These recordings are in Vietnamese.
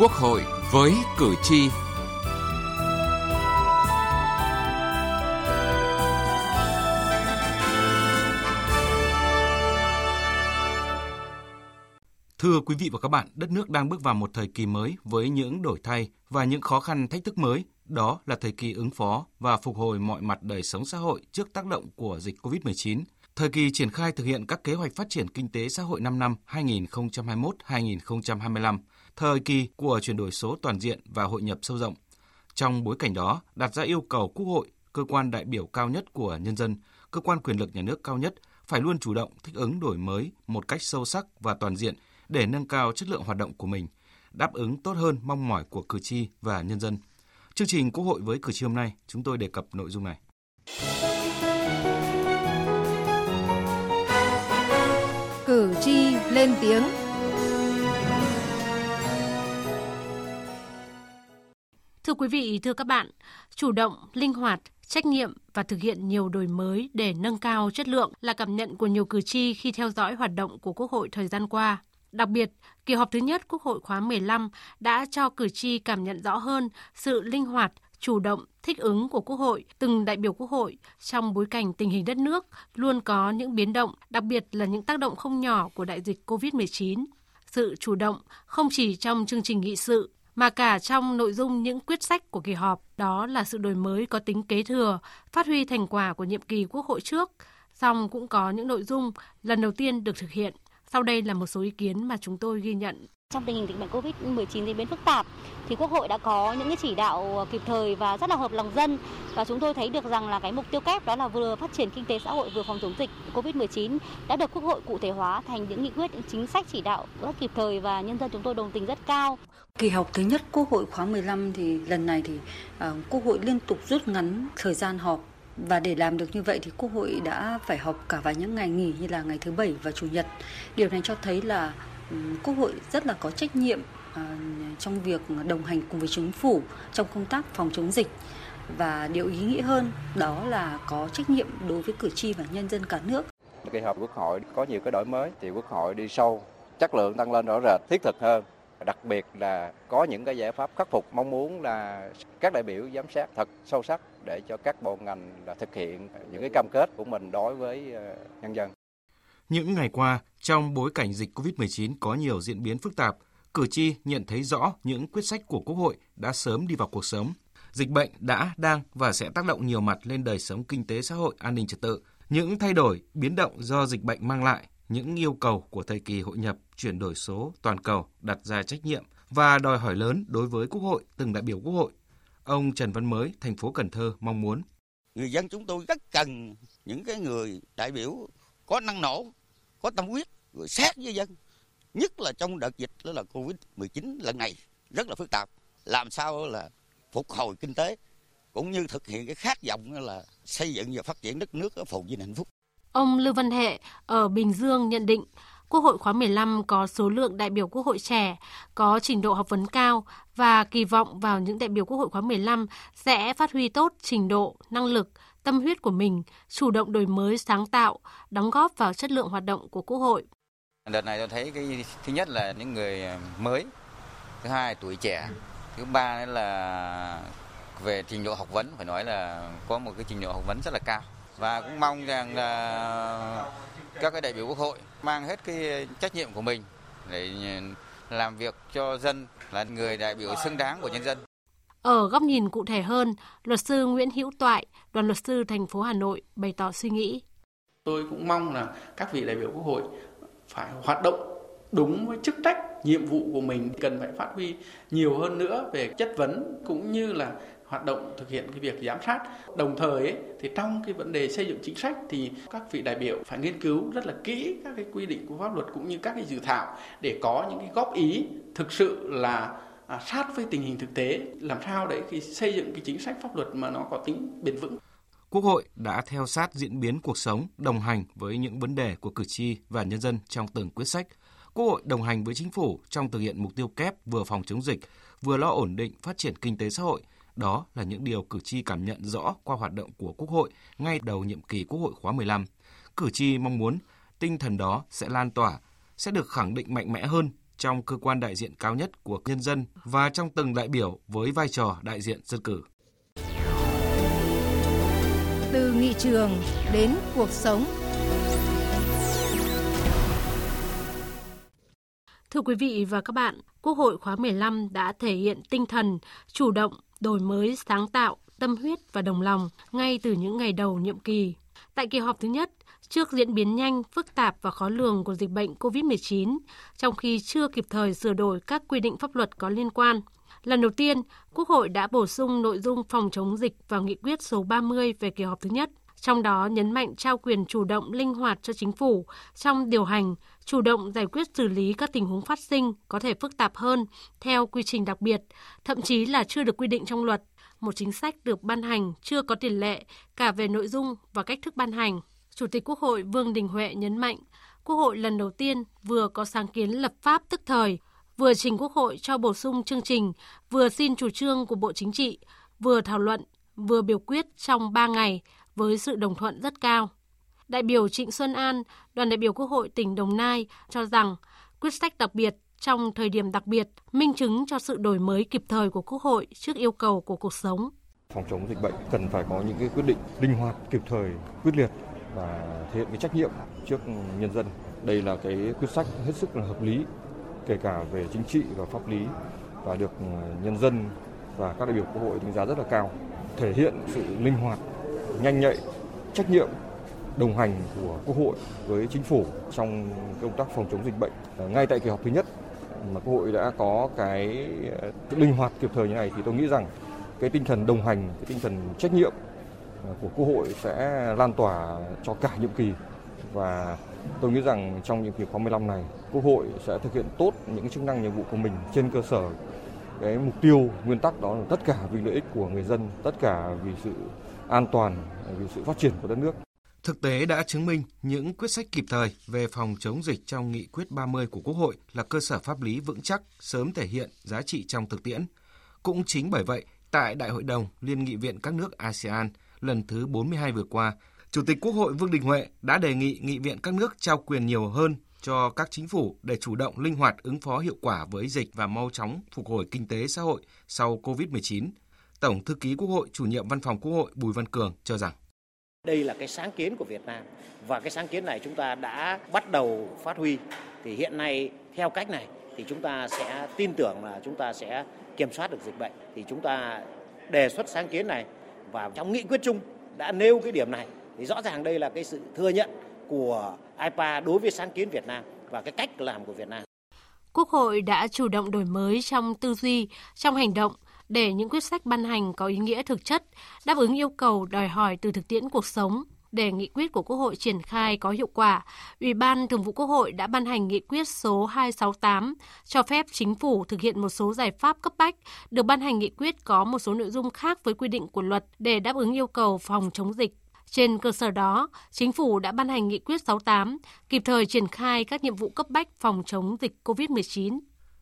Quốc hội với cử tri. Thưa quý vị và các bạn, đất nước đang bước vào một thời kỳ mới với những đổi thay và những khó khăn thách thức mới. Đó là thời kỳ ứng phó và phục hồi mọi mặt đời sống xã hội trước tác động của dịch COVID-19. Thời kỳ triển khai thực hiện các kế hoạch phát triển kinh tế xã hội 5 năm 2021-2025 thời kỳ của chuyển đổi số toàn diện và hội nhập sâu rộng. Trong bối cảnh đó, đặt ra yêu cầu Quốc hội, cơ quan đại biểu cao nhất của nhân dân, cơ quan quyền lực nhà nước cao nhất phải luôn chủ động thích ứng đổi mới một cách sâu sắc và toàn diện để nâng cao chất lượng hoạt động của mình, đáp ứng tốt hơn mong mỏi của cử tri và nhân dân. Chương trình Quốc hội với cử tri hôm nay, chúng tôi đề cập nội dung này. Cử tri lên tiếng Thưa quý vị, thưa các bạn, chủ động, linh hoạt, trách nhiệm và thực hiện nhiều đổi mới để nâng cao chất lượng là cảm nhận của nhiều cử tri khi theo dõi hoạt động của Quốc hội thời gian qua. Đặc biệt, kỳ họp thứ nhất Quốc hội khóa 15 đã cho cử tri cảm nhận rõ hơn sự linh hoạt, chủ động, thích ứng của Quốc hội, từng đại biểu Quốc hội trong bối cảnh tình hình đất nước luôn có những biến động, đặc biệt là những tác động không nhỏ của đại dịch COVID-19. Sự chủ động không chỉ trong chương trình nghị sự mà cả trong nội dung những quyết sách của kỳ họp, đó là sự đổi mới có tính kế thừa, phát huy thành quả của nhiệm kỳ Quốc hội trước, song cũng có những nội dung lần đầu tiên được thực hiện. Sau đây là một số ý kiến mà chúng tôi ghi nhận trong tình hình dịch bệnh Covid-19 diễn biến phức tạp thì Quốc hội đã có những cái chỉ đạo kịp thời và rất là hợp lòng dân và chúng tôi thấy được rằng là cái mục tiêu kép đó là vừa phát triển kinh tế xã hội vừa phòng chống dịch Covid-19 đã được Quốc hội cụ thể hóa thành những nghị quyết những chính sách chỉ đạo rất kịp thời và nhân dân chúng tôi đồng tình rất cao. Kỳ họp thứ nhất Quốc hội khóa 15 thì lần này thì uh, Quốc hội liên tục rút ngắn thời gian họp và để làm được như vậy thì Quốc hội đã phải họp cả vào những ngày nghỉ như là ngày thứ bảy và chủ nhật. Điều này cho thấy là ừ, Quốc hội rất là có trách nhiệm uh, trong việc đồng hành cùng với chính phủ trong công tác phòng chống dịch và điều ý nghĩa hơn đó là có trách nhiệm đối với cử tri và nhân dân cả nước. Kỳ họp Quốc hội có nhiều cái đổi mới thì Quốc hội đi sâu, chất lượng tăng lên rõ rệt, thiết thực hơn. Đặc biệt là có những cái giải pháp khắc phục mong muốn là các đại biểu giám sát thật sâu sắc để cho các bộ ngành là thực hiện những cái cam kết của mình đối với ờ, nhân dân. Những ngày qua, trong bối cảnh dịch COVID-19 có nhiều diễn biến phức tạp, cử tri nhận thấy rõ những quyết sách của Quốc hội đã sớm đi vào cuộc sống. Dịch bệnh đã, đang và sẽ tác động nhiều mặt lên đời sống kinh tế xã hội, an ninh trật tự. Những thay đổi, biến động do dịch bệnh mang lại, những yêu cầu của thời kỳ hội nhập, chuyển đổi số toàn cầu đặt ra trách nhiệm và đòi hỏi lớn đối với Quốc hội, từng đại biểu Quốc hội. Ông Trần Văn Mới, thành phố Cần Thơ mong muốn người dân chúng tôi rất cần những cái người đại biểu có năng nổ có tâm huyết rồi sát với dân nhất là trong đợt dịch đó là covid 19 lần này rất là phức tạp làm sao là phục hồi kinh tế cũng như thực hiện cái khát vọng là xây dựng và phát triển đất nước ở phồn vinh hạnh phúc. Ông Lưu Văn Hệ ở Bình Dương nhận định Quốc hội khóa 15 có số lượng đại biểu Quốc hội trẻ, có trình độ học vấn cao và kỳ vọng vào những đại biểu Quốc hội khóa 15 sẽ phát huy tốt trình độ, năng lực, tâm huyết của mình, chủ động đổi mới sáng tạo, đóng góp vào chất lượng hoạt động của Quốc hội. Đợt này tôi thấy cái thứ nhất là những người mới, thứ hai tuổi trẻ, thứ ba là về trình độ học vấn phải nói là có một cái trình độ học vấn rất là cao và cũng mong rằng là các cái đại biểu quốc hội mang hết cái trách nhiệm của mình để làm việc cho dân là người đại biểu xứng đáng của nhân dân. Ở góc nhìn cụ thể hơn, luật sư Nguyễn Hữu Toại, đoàn luật sư thành phố Hà Nội bày tỏ suy nghĩ. Tôi cũng mong là các vị đại biểu Quốc hội phải hoạt động đúng với chức trách, nhiệm vụ của mình cần phải phát huy nhiều hơn nữa về chất vấn cũng như là hoạt động thực hiện cái việc giám sát. Đồng thời ấy, thì trong cái vấn đề xây dựng chính sách thì các vị đại biểu phải nghiên cứu rất là kỹ các cái quy định của pháp luật cũng như các cái dự thảo để có những cái góp ý thực sự là à, sát với tình hình thực tế làm sao để khi xây dựng cái chính sách pháp luật mà nó có tính bền vững. Quốc hội đã theo sát diễn biến cuộc sống, đồng hành với những vấn đề của cử tri và nhân dân trong từng quyết sách. Quốc hội đồng hành với chính phủ trong thực hiện mục tiêu kép vừa phòng chống dịch, vừa lo ổn định phát triển kinh tế xã hội. Đó là những điều cử tri cảm nhận rõ qua hoạt động của Quốc hội ngay đầu nhiệm kỳ Quốc hội khóa 15. Cử tri mong muốn tinh thần đó sẽ lan tỏa, sẽ được khẳng định mạnh mẽ hơn trong cơ quan đại diện cao nhất của nhân dân và trong từng đại biểu với vai trò đại diện dân cử. Từ nghị trường đến cuộc sống. Thưa quý vị và các bạn, Quốc hội khóa 15 đã thể hiện tinh thần chủ động, đổi mới, sáng tạo, tâm huyết và đồng lòng ngay từ những ngày đầu nhiệm kỳ. Tại kỳ họp thứ nhất, trước diễn biến nhanh, phức tạp và khó lường của dịch bệnh COVID-19, trong khi chưa kịp thời sửa đổi các quy định pháp luật có liên quan. Lần đầu tiên, Quốc hội đã bổ sung nội dung phòng chống dịch vào nghị quyết số 30 về kỳ họp thứ nhất, trong đó nhấn mạnh trao quyền chủ động linh hoạt cho chính phủ trong điều hành, chủ động giải quyết xử lý các tình huống phát sinh có thể phức tạp hơn theo quy trình đặc biệt, thậm chí là chưa được quy định trong luật. Một chính sách được ban hành chưa có tiền lệ cả về nội dung và cách thức ban hành. Chủ tịch Quốc hội Vương Đình Huệ nhấn mạnh, Quốc hội lần đầu tiên vừa có sáng kiến lập pháp tức thời, vừa trình Quốc hội cho bổ sung chương trình, vừa xin chủ trương của Bộ Chính trị, vừa thảo luận, vừa biểu quyết trong 3 ngày với sự đồng thuận rất cao. Đại biểu Trịnh Xuân An, đoàn đại biểu Quốc hội tỉnh Đồng Nai cho rằng quyết sách đặc biệt trong thời điểm đặc biệt minh chứng cho sự đổi mới kịp thời của Quốc hội trước yêu cầu của cuộc sống. Phòng chống dịch bệnh cần phải có những cái quyết định linh hoạt, kịp thời, quyết liệt và thể hiện cái trách nhiệm trước nhân dân. Đây là cái quyết sách hết sức là hợp lý, kể cả về chính trị và pháp lý và được nhân dân và các đại biểu Quốc hội đánh giá rất là cao. Thể hiện sự linh hoạt, nhanh nhạy, trách nhiệm đồng hành của Quốc hội với chính phủ trong công tác phòng chống dịch bệnh. Ờ, ngay tại kỳ họp thứ nhất mà Quốc hội đã có cái ờ, linh hoạt kịp thời như này thì tôi nghĩ rằng cái tinh thần đồng hành, cái tinh thần trách nhiệm ờ, của Quốc hội sẽ lan tỏa cho cả nhiệm kỳ và tôi nghĩ rằng trong nhiệm kỳ khóa 15 này Quốc hội sẽ thực hiện tốt những chức năng nhiệm vụ của mình trên cơ sở cái mục tiêu nguyên tắc đó là tất cả vì lợi ích của người dân, tất cả vì sự an toàn, vì sự phát triển của đất nước. Thực tế đã chứng minh những quyết sách kịp thời về phòng chống dịch trong nghị quyết 30 của Quốc hội là cơ sở pháp lý vững chắc, sớm thể hiện giá trị trong thực tiễn. Cũng chính bởi vậy, tại Đại hội đồng Liên nghị viện các nước ASEAN lần thứ 42 vừa qua, Chủ tịch Quốc hội Vương Đình Huệ đã đề nghị nghị viện các nước trao quyền nhiều hơn cho các chính phủ để chủ động linh hoạt ứng phó hiệu quả với dịch và mau chóng phục hồi kinh tế xã hội sau COVID-19. Tổng thư ký Quốc hội, chủ nhiệm văn phòng Quốc hội Bùi Văn Cường cho rằng đây là cái sáng kiến của Việt Nam và cái sáng kiến này chúng ta đã bắt đầu phát huy. Thì hiện nay theo cách này thì chúng ta sẽ tin tưởng là chúng ta sẽ kiểm soát được dịch bệnh. Thì chúng ta đề xuất sáng kiến này và trong nghị quyết chung đã nêu cái điểm này thì rõ ràng đây là cái sự thừa nhận của IPA đối với sáng kiến Việt Nam và cái cách làm của Việt Nam. Quốc hội đã chủ động đổi mới trong tư duy, trong hành động để những quyết sách ban hành có ý nghĩa thực chất, đáp ứng yêu cầu đòi hỏi từ thực tiễn cuộc sống. Để nghị quyết của Quốc hội triển khai có hiệu quả, Ủy ban Thường vụ Quốc hội đã ban hành nghị quyết số 268 cho phép chính phủ thực hiện một số giải pháp cấp bách, được ban hành nghị quyết có một số nội dung khác với quy định của luật để đáp ứng yêu cầu phòng chống dịch trên cơ sở đó, Chính phủ đã ban hành nghị quyết 68, kịp thời triển khai các nhiệm vụ cấp bách phòng chống dịch COVID-19.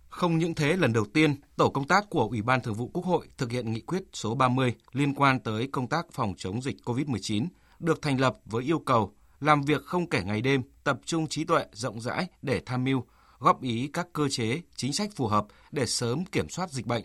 Không những thế, lần đầu tiên, tổ công tác của Ủy ban Thường vụ Quốc hội thực hiện nghị quyết số 30 liên quan tới công tác phòng chống dịch COVID-19 được thành lập với yêu cầu làm việc không kể ngày đêm, tập trung trí tuệ rộng rãi để tham mưu, góp ý các cơ chế, chính sách phù hợp để sớm kiểm soát dịch bệnh,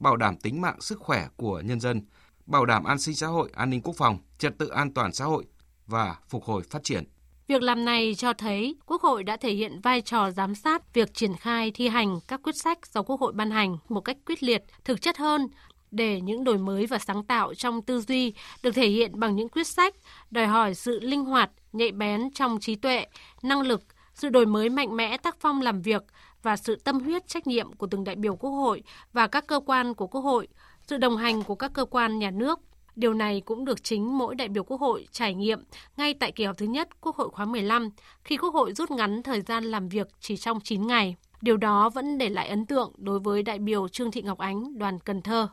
bảo đảm tính mạng sức khỏe của nhân dân, bảo đảm an sinh xã hội, an ninh quốc phòng, trật tự an toàn xã hội và phục hồi phát triển. Việc làm này cho thấy Quốc hội đã thể hiện vai trò giám sát việc triển khai thi hành các quyết sách do Quốc hội ban hành một cách quyết liệt, thực chất hơn để những đổi mới và sáng tạo trong tư duy được thể hiện bằng những quyết sách đòi hỏi sự linh hoạt, nhạy bén trong trí tuệ, năng lực, sự đổi mới mạnh mẽ tác phong làm việc và sự tâm huyết trách nhiệm của từng đại biểu Quốc hội và các cơ quan của Quốc hội, sự đồng hành của các cơ quan nhà nước. Điều này cũng được chính mỗi đại biểu Quốc hội trải nghiệm ngay tại kỳ họp thứ nhất Quốc hội khóa 15 khi Quốc hội rút ngắn thời gian làm việc chỉ trong 9 ngày. Điều đó vẫn để lại ấn tượng đối với đại biểu Trương Thị Ngọc Ánh, đoàn Cần Thơ.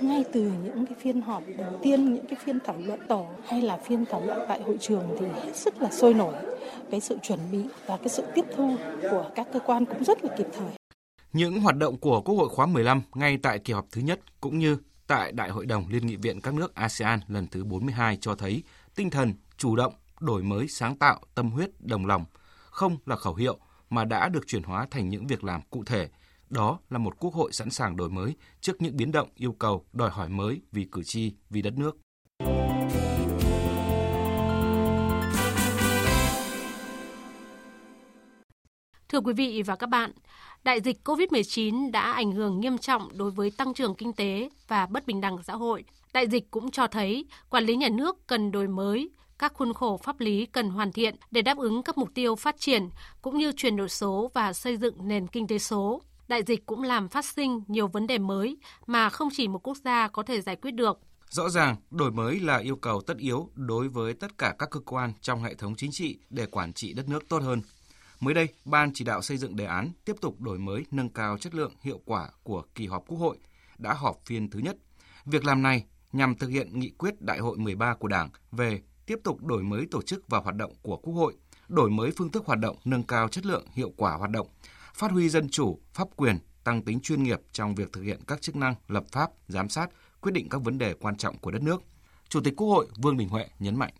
Ngay từ những cái phiên họp đầu tiên, những cái phiên thảo luận tổ hay là phiên thảo luận tại hội trường thì hết sức là sôi nổi. Cái sự chuẩn bị và cái sự tiếp thu của các cơ quan cũng rất là kịp thời. Những hoạt động của Quốc hội khóa 15 ngay tại kỳ họp thứ nhất cũng như tại Đại hội đồng Liên nghị viện các nước ASEAN lần thứ 42 cho thấy tinh thần chủ động, đổi mới sáng tạo, tâm huyết, đồng lòng, không là khẩu hiệu mà đã được chuyển hóa thành những việc làm cụ thể. Đó là một quốc hội sẵn sàng đổi mới trước những biến động, yêu cầu, đòi hỏi mới vì cử tri, vì đất nước. Thưa quý vị và các bạn, đại dịch COVID-19 đã ảnh hưởng nghiêm trọng đối với tăng trưởng kinh tế và bất bình đẳng xã hội. Đại dịch cũng cho thấy quản lý nhà nước cần đổi mới, các khuôn khổ pháp lý cần hoàn thiện để đáp ứng các mục tiêu phát triển cũng như chuyển đổi số và xây dựng nền kinh tế số. Đại dịch cũng làm phát sinh nhiều vấn đề mới mà không chỉ một quốc gia có thể giải quyết được. Rõ ràng, đổi mới là yêu cầu tất yếu đối với tất cả các cơ quan trong hệ thống chính trị để quản trị đất nước tốt hơn. Mới đây, Ban chỉ đạo xây dựng đề án tiếp tục đổi mới nâng cao chất lượng hiệu quả của kỳ họp Quốc hội đã họp phiên thứ nhất. Việc làm này nhằm thực hiện nghị quyết Đại hội 13 của Đảng về tiếp tục đổi mới tổ chức và hoạt động của Quốc hội, đổi mới phương thức hoạt động, nâng cao chất lượng, hiệu quả hoạt động, phát huy dân chủ, pháp quyền, tăng tính chuyên nghiệp trong việc thực hiện các chức năng lập pháp, giám sát, quyết định các vấn đề quan trọng của đất nước. Chủ tịch Quốc hội Vương Đình Huệ nhấn mạnh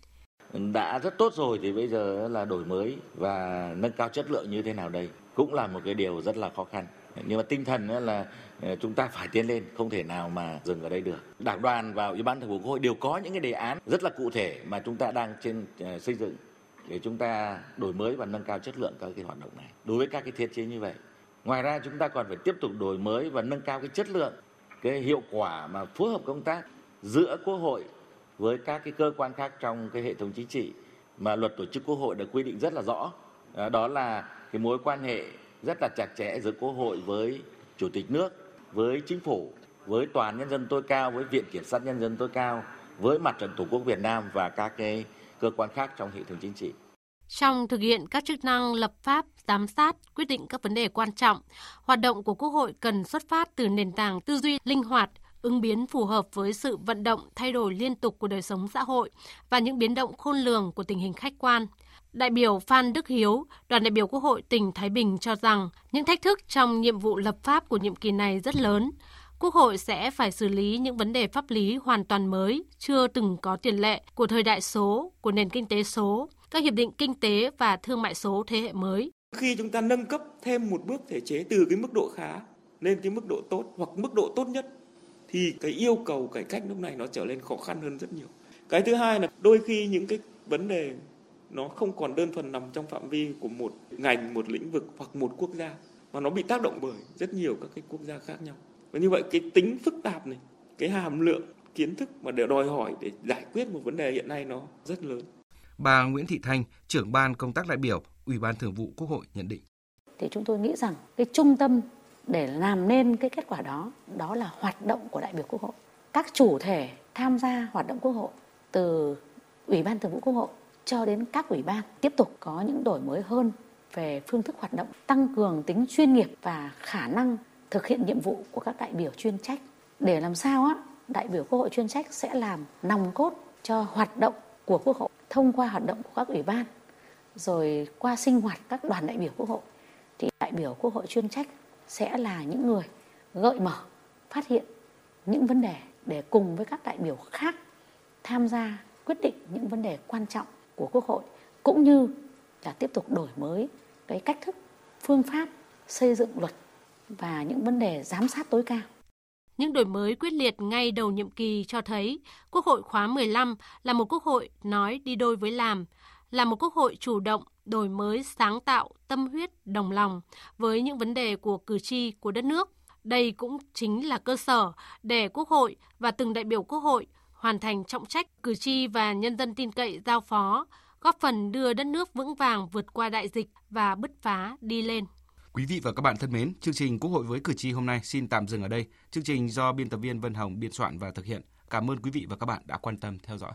đã rất tốt rồi thì bây giờ là đổi mới và nâng cao chất lượng như thế nào đây cũng là một cái điều rất là khó khăn. Nhưng mà tinh thần là ờ, chúng ta phải tiến lên, không thể nào mà dừng ở đây được. Đảng đoàn và ủy ban thường vụ quốc hội đều có những cái đề án rất là cụ thể mà chúng ta đang trên ờ, xây dựng để chúng ta đổi mới và nâng cao chất lượng các cái hoạt động này. Đối với các cái thiết chế như vậy, ngoài ra chúng ta còn phải tiếp tục đổi mới và nâng cao cái chất lượng, cái hiệu quả mà phối hợp công tác giữa quốc hội với các cái cơ quan khác trong cái hệ thống chính trị mà luật tổ chức quốc hội đã quy định rất là rõ. Đó là cái mối quan hệ rất là chặt chẽ giữa quốc hội với chủ tịch nước với chính phủ với tòa án nhân dân tối cao với viện kiểm sát nhân dân tối cao với mặt trận tổ quốc việt nam và các cái cơ quan khác trong hệ thống chính trị. Trong thực hiện các chức năng lập pháp, giám sát, quyết định các vấn đề quan trọng, hoạt động của Quốc hội cần xuất phát từ nền tảng tư duy linh hoạt, ứng biến phù hợp với sự vận động thay đổi liên tục của đời sống xã hội và những biến động khôn lường của tình hình khách quan. Đại biểu Phan Đức Hiếu, đoàn đại biểu Quốc hội tỉnh Thái Bình cho rằng những thách thức trong nhiệm vụ lập pháp của nhiệm kỳ này rất lớn. Quốc hội sẽ phải xử lý những vấn đề pháp lý hoàn toàn mới, chưa từng có tiền lệ của thời đại số, của nền kinh tế số, các hiệp định kinh tế và thương mại số thế hệ mới. Khi chúng ta nâng cấp thêm một bước thể chế từ cái mức độ khá lên cái mức độ tốt hoặc mức độ tốt nhất thì cái yêu cầu cải cách lúc này nó trở nên khó khăn hơn rất nhiều. Cái thứ hai là đôi khi những cái vấn đề nó không còn đơn thuần nằm trong phạm vi của một ngành, một lĩnh vực hoặc một quốc gia mà nó bị tác động bởi rất nhiều các cái quốc gia khác nhau. Và như vậy cái tính phức tạp này, cái hàm lượng kiến thức mà để đòi hỏi để giải quyết một vấn đề hiện nay nó rất lớn. Bà Nguyễn Thị Thanh, trưởng ban công tác đại biểu, Ủy ban Thường vụ Quốc hội nhận định. Thì chúng tôi nghĩ rằng cái trung tâm để làm nên cái kết quả đó đó là hoạt động của đại biểu quốc hội. Các chủ thể tham gia hoạt động quốc hội từ ủy ban thường vụ quốc hội cho đến các ủy ban tiếp tục có những đổi mới hơn về phương thức hoạt động, tăng cường tính chuyên nghiệp và khả năng thực hiện nhiệm vụ của các đại biểu chuyên trách. Để làm sao á, đại biểu quốc hội chuyên trách sẽ làm nòng cốt cho hoạt động của quốc hội thông qua hoạt động của các ủy ban, rồi qua sinh hoạt các đoàn đại biểu quốc hội. Thì đại biểu quốc hội chuyên trách sẽ là những người gợi mở phát hiện những vấn đề để cùng với các đại biểu khác tham gia quyết định những vấn đề quan trọng của quốc hội cũng như là tiếp tục đổi mới cái cách thức phương pháp xây dựng luật và những vấn đề giám sát tối cao. Những đổi mới quyết liệt ngay đầu nhiệm kỳ cho thấy Quốc hội khóa 15 là một quốc hội nói đi đôi với làm, là một quốc hội chủ động, đổi mới, sáng tạo, tâm huyết, đồng lòng với những vấn đề của cử tri của đất nước. Đây cũng chính là cơ sở để Quốc hội và từng đại biểu Quốc hội hoàn thành trọng trách cử tri và nhân dân tin cậy giao phó, góp phần đưa đất nước vững vàng vượt qua đại dịch và bứt phá đi lên. Quý vị và các bạn thân mến, chương trình Quốc hội với cử tri hôm nay xin tạm dừng ở đây. Chương trình do biên tập viên Vân Hồng biên soạn và thực hiện. Cảm ơn quý vị và các bạn đã quan tâm theo dõi.